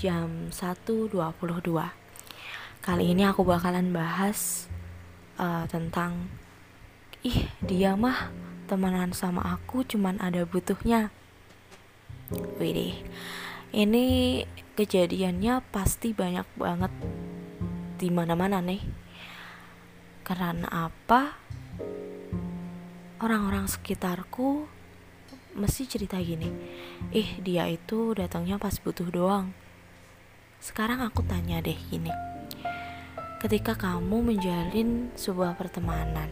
jam 1.22 Kali ini aku bakalan bahas uh, tentang Ih dia mah temenan sama aku cuman ada butuhnya. Widih Ini kejadiannya pasti banyak banget di mana-mana nih. Karena apa? Orang-orang sekitarku mesti cerita gini ih dia itu datangnya pas butuh doang sekarang aku tanya deh gini. Ketika kamu menjalin sebuah pertemanan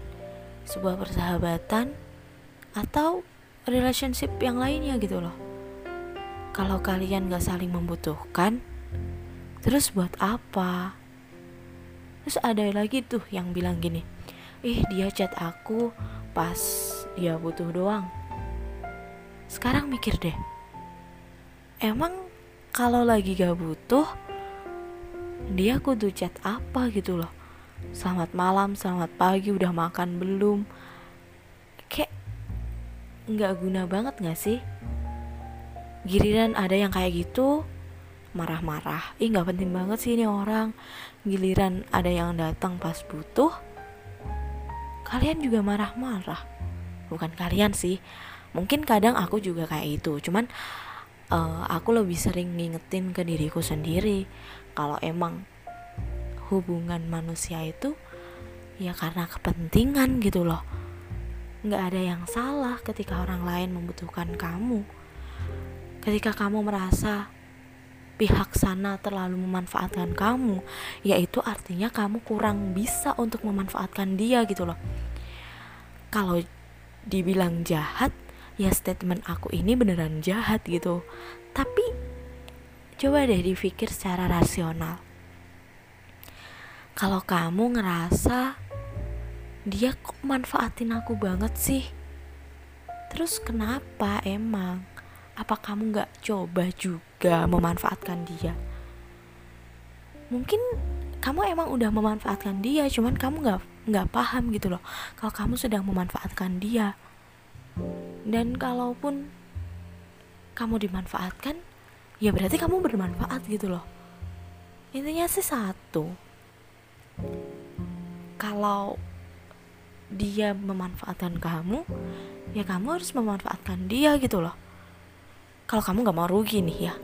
sebuah persahabatan atau relationship yang lainnya gitu loh. Kalau kalian gak saling membutuhkan terus buat apa? Terus ada lagi tuh yang bilang gini ih dia chat aku pas dia butuh doang. Sekarang mikir deh emang kalau lagi gak butuh dia kudu chat apa gitu loh. Selamat malam selamat pagi udah makan belum? Kayak nggak guna banget gak sih? Giliran ada yang kayak gitu marah-marah. Ih nggak penting banget sih ini orang. Giliran ada yang datang pas butuh kalian juga marah-marah. Bukan kalian sih. Mungkin kadang aku juga kayak itu cuman uh, aku lebih sering ngingetin ke diriku sendiri kalau emang hubungan manusia itu ya karena kepentingan gitu loh. Nggak ada yang salah ketika orang lain membutuhkan kamu. Ketika kamu merasa pihak sana terlalu memanfaatkan kamu yaitu artinya kamu kurang bisa untuk memanfaatkan dia gitu loh. Kalau dibilang jahat ya statement aku ini beneran jahat gitu. Tapi coba deh dipikir secara rasional. Kalau kamu ngerasa dia kok manfaatin aku banget sih? Terus kenapa emang? Apa kamu gak coba juga memanfaatkan dia? Mungkin kamu emang udah memanfaatkan dia cuman kamu gak nggak paham gitu loh. Kalau kamu sedang memanfaatkan dia dan kalaupun kamu dimanfaatkan ya berarti kamu bermanfaat gitu loh. Intinya sih satu. Kalau dia memanfaatkan kamu ya kamu harus memanfaatkan dia gitu loh. Kalau kamu gak mau rugi nih ya.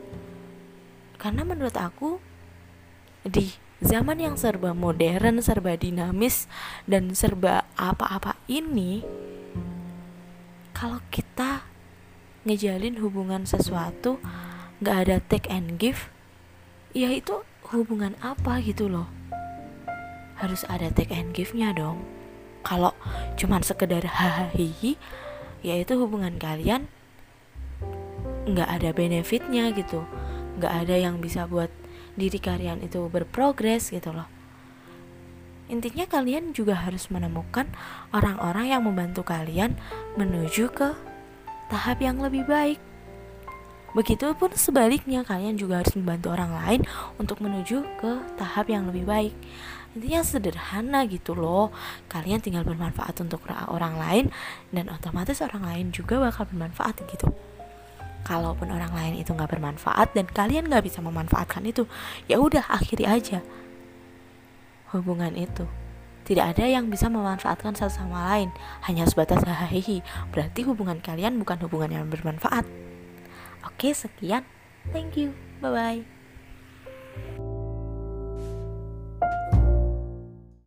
Karena menurut aku di zaman yang serba modern serba dinamis dan serba apa-apa ini kalau kita ngejalin hubungan sesuatu nggak ada take and give ya itu hubungan apa gitu loh. Harus ada take and give nya dong. Kalau cuman sekedar hahaha ya itu hubungan kalian nggak ada benefitnya gitu. Nggak ada yang bisa buat diri kalian itu berprogres gitu loh. Intinya kalian juga harus menemukan orang-orang yang membantu kalian menuju ke tahap yang lebih baik. Begitupun sebaliknya kalian juga harus membantu orang lain untuk menuju ke tahap yang lebih baik. Intinya sederhana gitu loh. Kalian tinggal bermanfaat untuk orang lain dan otomatis orang lain juga bakal bermanfaat gitu. Kalaupun orang lain itu nggak bermanfaat dan kalian nggak bisa memanfaatkan itu, ya udah akhiri aja hubungan itu. Tidak ada yang bisa memanfaatkan satu sama lain, hanya sebatas hahaha. Berarti hubungan kalian bukan hubungan yang bermanfaat. Oke, sekian. Thank you. Bye bye.